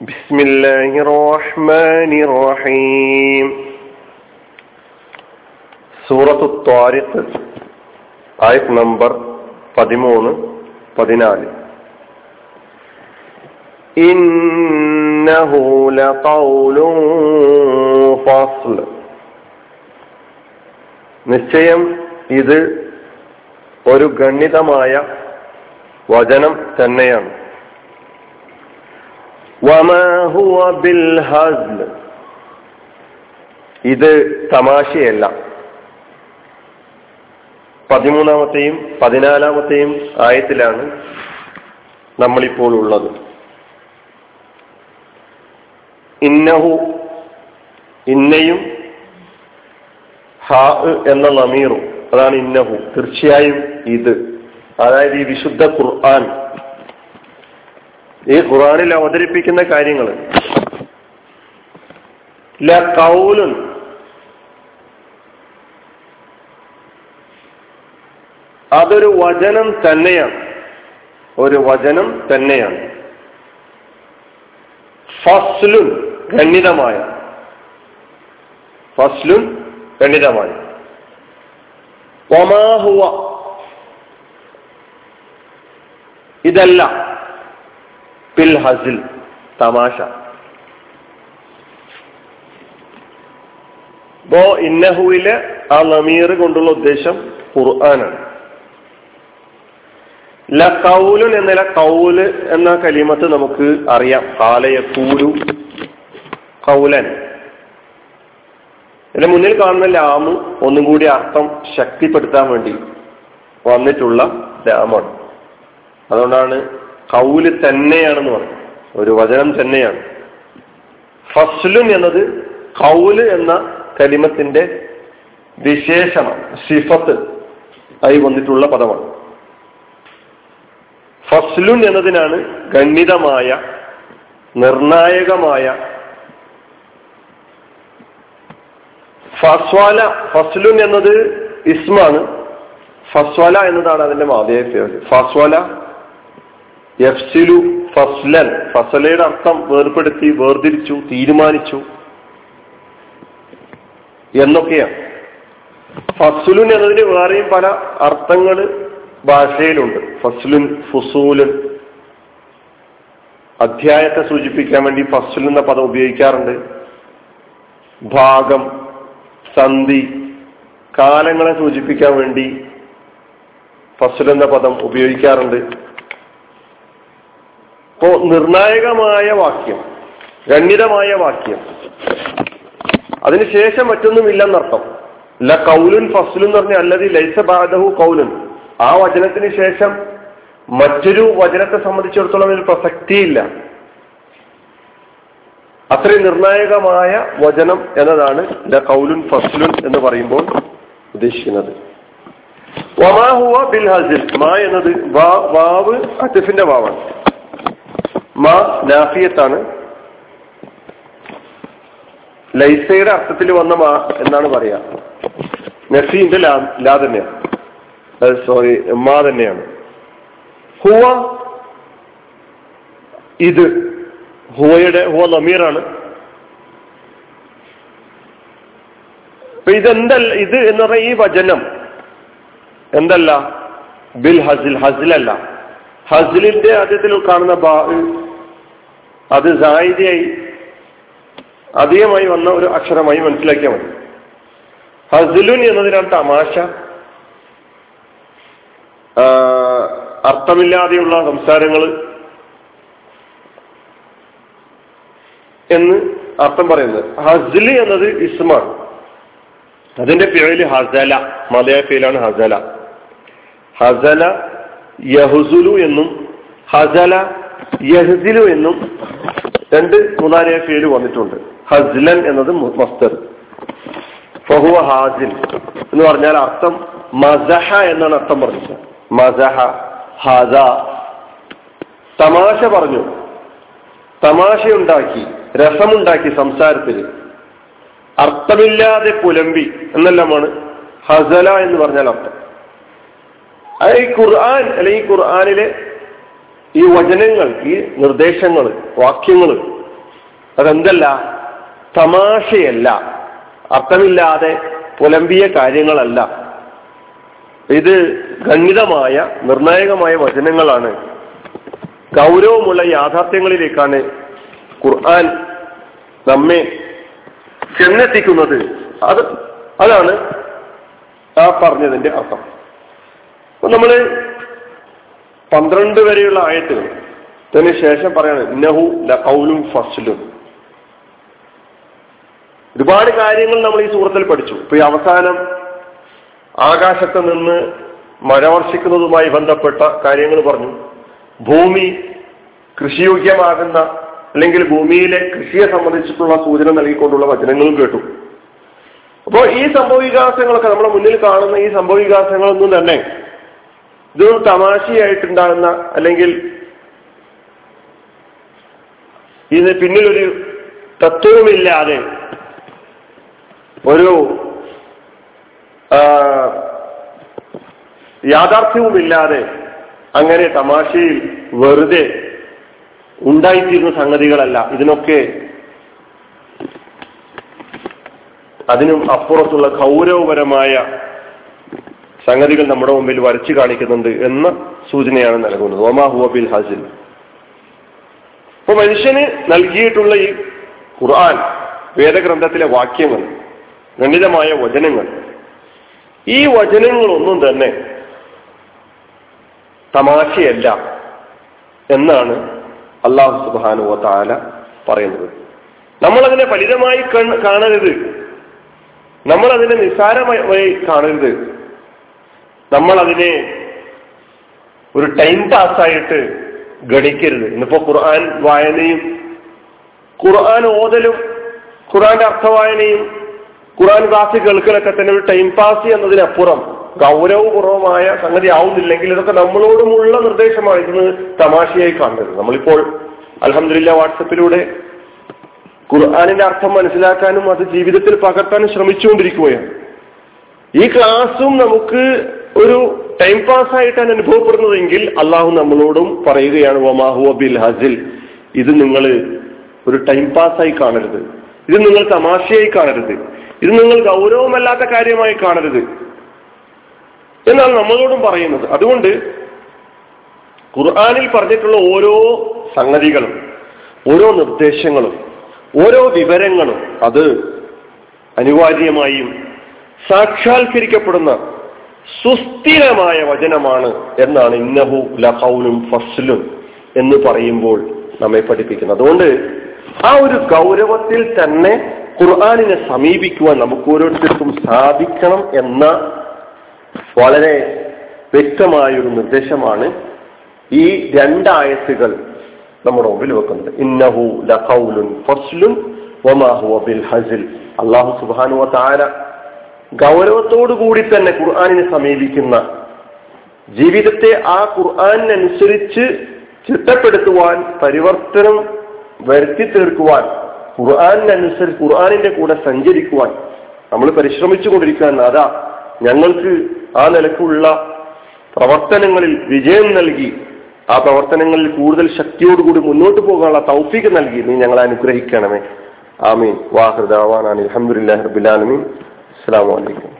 بسم الله الرحمن الرحيم സൂറത്തു ത്വാരിഖ് ആയത് നമ്പർ പതിമൂന്ന് പതിനാല് ഇന്നഹു ലഖൗലുൻ ഫസ്ൽ നിശ്ചയം ഇത് ഒരു ഗണ്യതമായ വചനം തന്നെയാണ് വമാഹുവ ബിൽ ഹസ്ൽ ഇത് തമാശയല്ല. പതിമൂന്നാമത്തെയും പതിനാലാമത്തെയും ആയത്തിലാണ് നമ്മളിപ്പോൾ ഉള്ളത്. ഇന്നഹു ഇന്നയും ഹാ എന്ന നമീറും അതാണ് ഇന്നഹു. തീർച്ചയായും ഇത്. അതായത് ഈ വിശുദ്ധ ഖുർആൻ ഈ ഖുറാനിൽ അവതരിപ്പിക്കുന്ന കാര്യങ്ങൾ അതൊരു വചനം തന്നെയാണ്. ഒരു വചനം തന്നെയാണ്. ഫസ്ലുൻ ഖണ്ഡിതമായ ഫസ്ലുൻ ഖണ്ഡിതമായ ഒമാഹുവ ഇതല്ല. പിൽ ഹസിൽ തമാശ. ഇപ്പോ ഇന്നഹുവിലെ ആ നമീർ കൊണ്ടുള്ള ഉദ്ദേശം ഖുർആനാണ്. ല കൗലുൻ എന്നല്ല കൗൽ എന്ന കലിമത്ത് നമുക്ക് അറിയാം. കാലയ കൂലു കൗലൻ. ഇതിന്റെ മുന്നിൽ കാണുന്ന ലാമ് ഒന്നും കൂടി അർത്ഥം ശക്തിപ്പെടുത്താൻ വേണ്ടി വന്നിട്ടുള്ള ലാമാണ്. അതുകൊണ്ടാണ് കൗൽ തന്നെയാണെന്ന് പറയും. ഒരു വചനം തന്നെയാണ്. ഫസ്ലുൻ എന്നത് കൗൽ എന്ന കലിമത്തിന്റെ വിശേഷണം സിഫത്ത് ആയി വന്നിട്ടുള്ള പദമാണ്. ഫസ്ലുൻ എന്നതിനാണ് ഗണിതമായ നിർണായകമായ ഫസ്വാല ഫസ്ലുൻ എന്നത് ഇസ്മാണ്. ഫസ്വല എന്നതാണ് അതിന്റെ ഫസ്വാല ഫസ്വല യഫ്സിലു ഫസ്ലൻ. ഫസലയുടെ അർത്ഥം വേർപെടുത്തി വേർതിരിച്ചു തീരുമാനിച്ചു എന്നൊക്കെയാണ്. ഫസ്ലുൻ എന്നതിന് വേറെയും പല അർത്ഥങ്ങൾ ഭാഷയിലുണ്ട്. ഫസ്ലുൻ ഫുസൂലുൻ. അധ്യായത്തെ സൂചിപ്പിക്കാൻ വേണ്ടി ഫസ്ലുൻ എന്ന പദം ഉപയോഗിക്കാറുണ്ട്. ഭാഗം സന്ധി കാലങ്ങളെ സൂചിപ്പിക്കാൻ വേണ്ടി ഫസ്ൽ എന്ന പദം ഉപയോഗിക്കാറുണ്ട്. ഇപ്പോ നിർണായകമായ വാക്യം ഗണ്യതമായ വാക്യം. അതിനുശേഷം മറ്റൊന്നുമില്ലെന്നർത്ഥം. ല കൗലുൻ ഫസ്ലുൻ എന്ന് പറഞ്ഞാൽ അല്ലതി ലൈസ ബാദഹു കൗലുൻ. ആ വചനത്തിന് ശേഷം മറ്റൊരു വചനത്തെ സംബന്ധിച്ചിടത്തോളം ഒരു പ്രസക്തിയില്ല. അത്രയും നിർണായകമായ വചനം എന്നതാണ് ല കൗലുൻ ഫസ്ലുൻ എന്ന് പറയുമ്പോൾ ഉദ്ദേശിക്കുന്നത്. വമാഹുവ ബിൽ ഹസിൽ മാ എന്നത് വാവ് അറ്റഫിന്റെ വാവാണ്. മാ നാഫിയത്താണ്. ലൈസയുടെ അർത്ഥത്തിൽ വന്ന മാ എന്നാണ് പറയാ. നഫീന്റെ ലാ ലാ തന്നെയാണ്. സോറി മാ തന്നെയാണ്. ഹുവ ഇത് ഹുവയുടെ ഹുവ നമീറാണ് അപ്പൊ ഇതെന്തല്ല ഇത് എന്ന് പറഞ്ഞ ഈ വചനം എന്തല്ല? ബിൽ ഹസിൽ ഹസിലല്ല. ഹസിലിന്റെ ആദ്യത്തിൽ കാണുന്ന അത് സായിദിയായി അധികമായി വന്ന ഒരു അക്ഷരമായി മനസ്സിലാക്കിയാൽ മതി. ഹസിലുൻ എന്നതിനാണ് തമാശ. അർത്ഥമില്ലാതെയുള്ള സംസാരങ്ങൾ എന്ന് അർത്ഥം പറയുന്നത്. ഹസ്ലി എന്നത് ഇസ്മാണ് അതിന്റെ പേരിൽ ഹസല മലയാള പേരിലാണ് ഹസല. ഹസല യഹുസുലു എന്നും ഹസല യഹ്സിലു എന്നും രണ്ട് മൂന്നാലിയ പേര് വന്നിട്ടുണ്ട്. ഹസ്ലൻ എന്നത് മസ്തർ ഫഹുവ ഹാസിൽ എന്ന് പറഞ്ഞാൽ അർത്ഥം മസഹ എന്നാണ് അർത്ഥം പറഞ്ഞത്. മസഹ ഹസ. തമാശ പറഞ്ഞു. തമാശയുണ്ടാക്കി രസമുണ്ടാക്കി സംസാരത്തിൽ. അർത്ഥമില്ലാതെ പുലമ്പി എന്നെല്ലാമാണ് ഹസല എന്ന് പറഞ്ഞാൽ അർത്ഥം. ഈ ഖുർആൻ അല്ലെങ്കിൽ ഖുർആനിലെ ഈ വചനങ്ങൾ ഈ നിർദ്ദേശങ്ങൾ വാക്യങ്ങൾ അതെന്തല്ല? തമാശയല്ല. അർത്ഥമില്ലാതെ പുലമ്പിയ കാര്യങ്ങളല്ല. ഇത് ഗണിതമായ നിർണായകമായ വചനങ്ങളാണ്. ഗൗരവമുള്ള യാഥാർത്ഥ്യങ്ങളിലേക്കാണ് ഖുർആൻ നമ്മെ ചെന്നെത്തിക്കുന്നത്. അത് അതാണ് ആ പറഞ്ഞതിന്റെ അർത്ഥം. അപ്പൊ നമ്മൾ പന്ത്രണ്ട് വരെയുള്ള ആയത്തുകൾ ഇതിന് ശേഷം പറയാണ് ഇന്നഹു ലൗലും ഫസ്ലും. ഒരുപാട് കാര്യങ്ങൾ നമ്മൾ ഈ സൂറത്തിൽ പഠിച്ചു. ഇപ്പൊ ഈ അവസാനം ആകാശത്ത് നിന്ന് മഴ വർഷിക്കുന്നതുമായി ബന്ധപ്പെട്ട കാര്യങ്ങൾ പറഞ്ഞു. ഭൂമി കൃഷിയോഗ്യമാകുന്ന അല്ലെങ്കിൽ ഭൂമിയിലെ കൃഷിയെ സംബന്ധിച്ചിട്ടുള്ള സൂചന നൽകിക്കൊണ്ടുള്ള വചനങ്ങളും കേട്ടു. അപ്പോൾ ഈ സംഭവ വികാസങ്ങളൊക്കെ നമ്മുടെ മുന്നിൽ കാണുന്ന ഈ സംഭവ വികാസങ്ങളൊന്നും തന്നെ ഇതൊന്നും തമാശയായിട്ടുണ്ടാകുന്ന അല്ലെങ്കിൽ ഇതിന് പിന്നിലൊരു തത്വവുമില്ലാതെ ഒരു യാഥാർത്ഥ്യവുമില്ലാതെ അങ്ങനെ തമാശയിൽ വെറുതെ ഉണ്ടായിത്തീരുന്ന സംഗതികളല്ല. ഇതിനൊക്കെ അതിനും അപ്പുറത്തുള്ള ഗൗരവപരമായ സംഗതികൾ നമ്മുടെ മുമ്പിൽ വരച്ചു കാണിക്കുന്നുണ്ട് എന്ന സൂചനയാണ് നൽകുന്നത്. ഒമാ ഹുവബിൽ ഹാസിൽ അപ്പൊ മനുഷ്യന് നൽകിയിട്ടുള്ള ഈ ഖുർആൻ വേദഗ്രന്ഥത്തിലെ വാക്യങ്ങൾ ഗണിതമായ വചനങ്ങൾ ഈ വചനങ്ങളൊന്നും തന്നെ തമാശയല്ല എന്നാണ് അള്ളാഹു സുബാനുവ താല പറയുന്നത്. നമ്മൾ അതിനെ ഫലിതമായി കാണരുത്. നമ്മൾ അതിനെ നിസ്സാരമായി കാണരുത്. നമ്മൾ അതിനെ ഒരു ടൈം പാസ്സായിട്ട് ഗണിക്കരുത്. ഇന്നിപ്പോ ഖുർആൻ വായനയും ഖുർആൻ ഓതലും ഖുർആന്റെ അർത്ഥവായനയും ഖുർആൻ ക്ലാസ് കേൾക്കലൊക്കെ തന്നെ ഒരു ടൈം പാസ് എന്നതിനപ്പുറം ഗൗരവപൂർവമായ സംഗതി ആവുന്നില്ലെങ്കിൽ ഇതൊക്കെ നമ്മളോടുമുള്ള നിർദ്ദേശമാണ്. ഇന്ന് തമാശയായി കാണുന്നത് നമ്മളിപ്പോൾ അലഹമില്ല വാട്സപ്പിലൂടെ ഖുർആാനിന്റെ അർത്ഥം മനസ്സിലാക്കാനും അത് ജീവിതത്തിൽ പകർത്താനും ശ്രമിച്ചുകൊണ്ടിരിക്കുകയാണ്. ഈ ക്ലാസ്സും നമുക്ക് ഒരു ടൈം പാസ് ആയിട്ടാണ് അനുഭവപ്പെടുന്നതെങ്കിൽ അള്ളാഹു നമ്മളോടും പറയുകയാണ് വമാഹു അബിൽ ഹസിൽ. ഇത് നിങ്ങൾ ഒരു ടൈം പാസ്സായി കാണരുത്. ഇത് നിങ്ങൾ തമാശയായി കാണരുത്. ഇത് നിങ്ങൾ ഗൗരവമല്ലാത്ത കാര്യമായി കാണരുത്. എന്നാണ് നമ്മളോടും പറയുന്നത് അതുകൊണ്ട് ഖുർആാനിൽ പറഞ്ഞിട്ടുള്ള ഓരോ സംഗതികളും ഓരോ നിർദ്ദേശങ്ങളും ഓരോ വിവരങ്ങളും അത് അനിവാര്യമായും സാക്ഷാത്കരിക്കപ്പെടുന്ന സുസ്ഥിരമായ വചനമാണ് എന്നാണ് ഇന്നഹു ലഹൌലും ഫസ്ലും എന്ന് പറയുമ്പോൾ നമ്മെ പഠിപ്പിക്കുന്നത്. അതുകൊണ്ട് ആ ഒരു ഗൗരവത്തിൽ തന്നെ ഖുർആാനിനെ സമീപിക്കുവാൻ നമുക്ക് ഓരോരുത്തർക്കും സാധിക്കണം എന്ന വളരെ വ്യക്തമായൊരു നിർദ്ദേശമാണ് ഈ രണ്ടായത്തുകൾ നമ്മുടെ മുമ്പിൽ വെക്കുന്നത്. ഇന്നഹു ഫസ്ലുൻ വമാഹു ബിൽ അള്ളാഹു സുബാനുവ താര ഗൗരവത്തോടു കൂടി തന്നെ ഖുർആാനിനെ സമീപിക്കുന്ന ജീവിതത്തെ ആ ഖുർആാനിനനുസരിച്ച് ചിട്ടപ്പെടുത്തുവാൻ പരിവർത്തനം വരുത്തി തീർക്കുവാൻ ഖുർആാനിനനുസരിച്ച് ഖുർആാനിന്റെ കൂടെ സഞ്ചരിക്കുവാൻ നമ്മൾ പരിശ്രമിച്ചു കൊണ്ടിരിക്കുകയാണ്. അതാ ഞങ്ങൾക്ക് ആ നിലക്കുള്ള പ്രവർത്തനങ്ങളിൽ വിജയം നൽകി ആ പ്രവർത്തനങ്ങളിൽ കൂടുതൽ ശക്തിയോടുകൂടി മുന്നോട്ട് പോകാനുള്ള തൗഫീഖ് നൽകി നീ ഞങ്ങളെ അനുഗ്രഹിക്കണമേ. ആമീൻ. വാഹൃദാവാൻ അലഹമുല്ലാ റബുലാലമീൻ السلام علیکم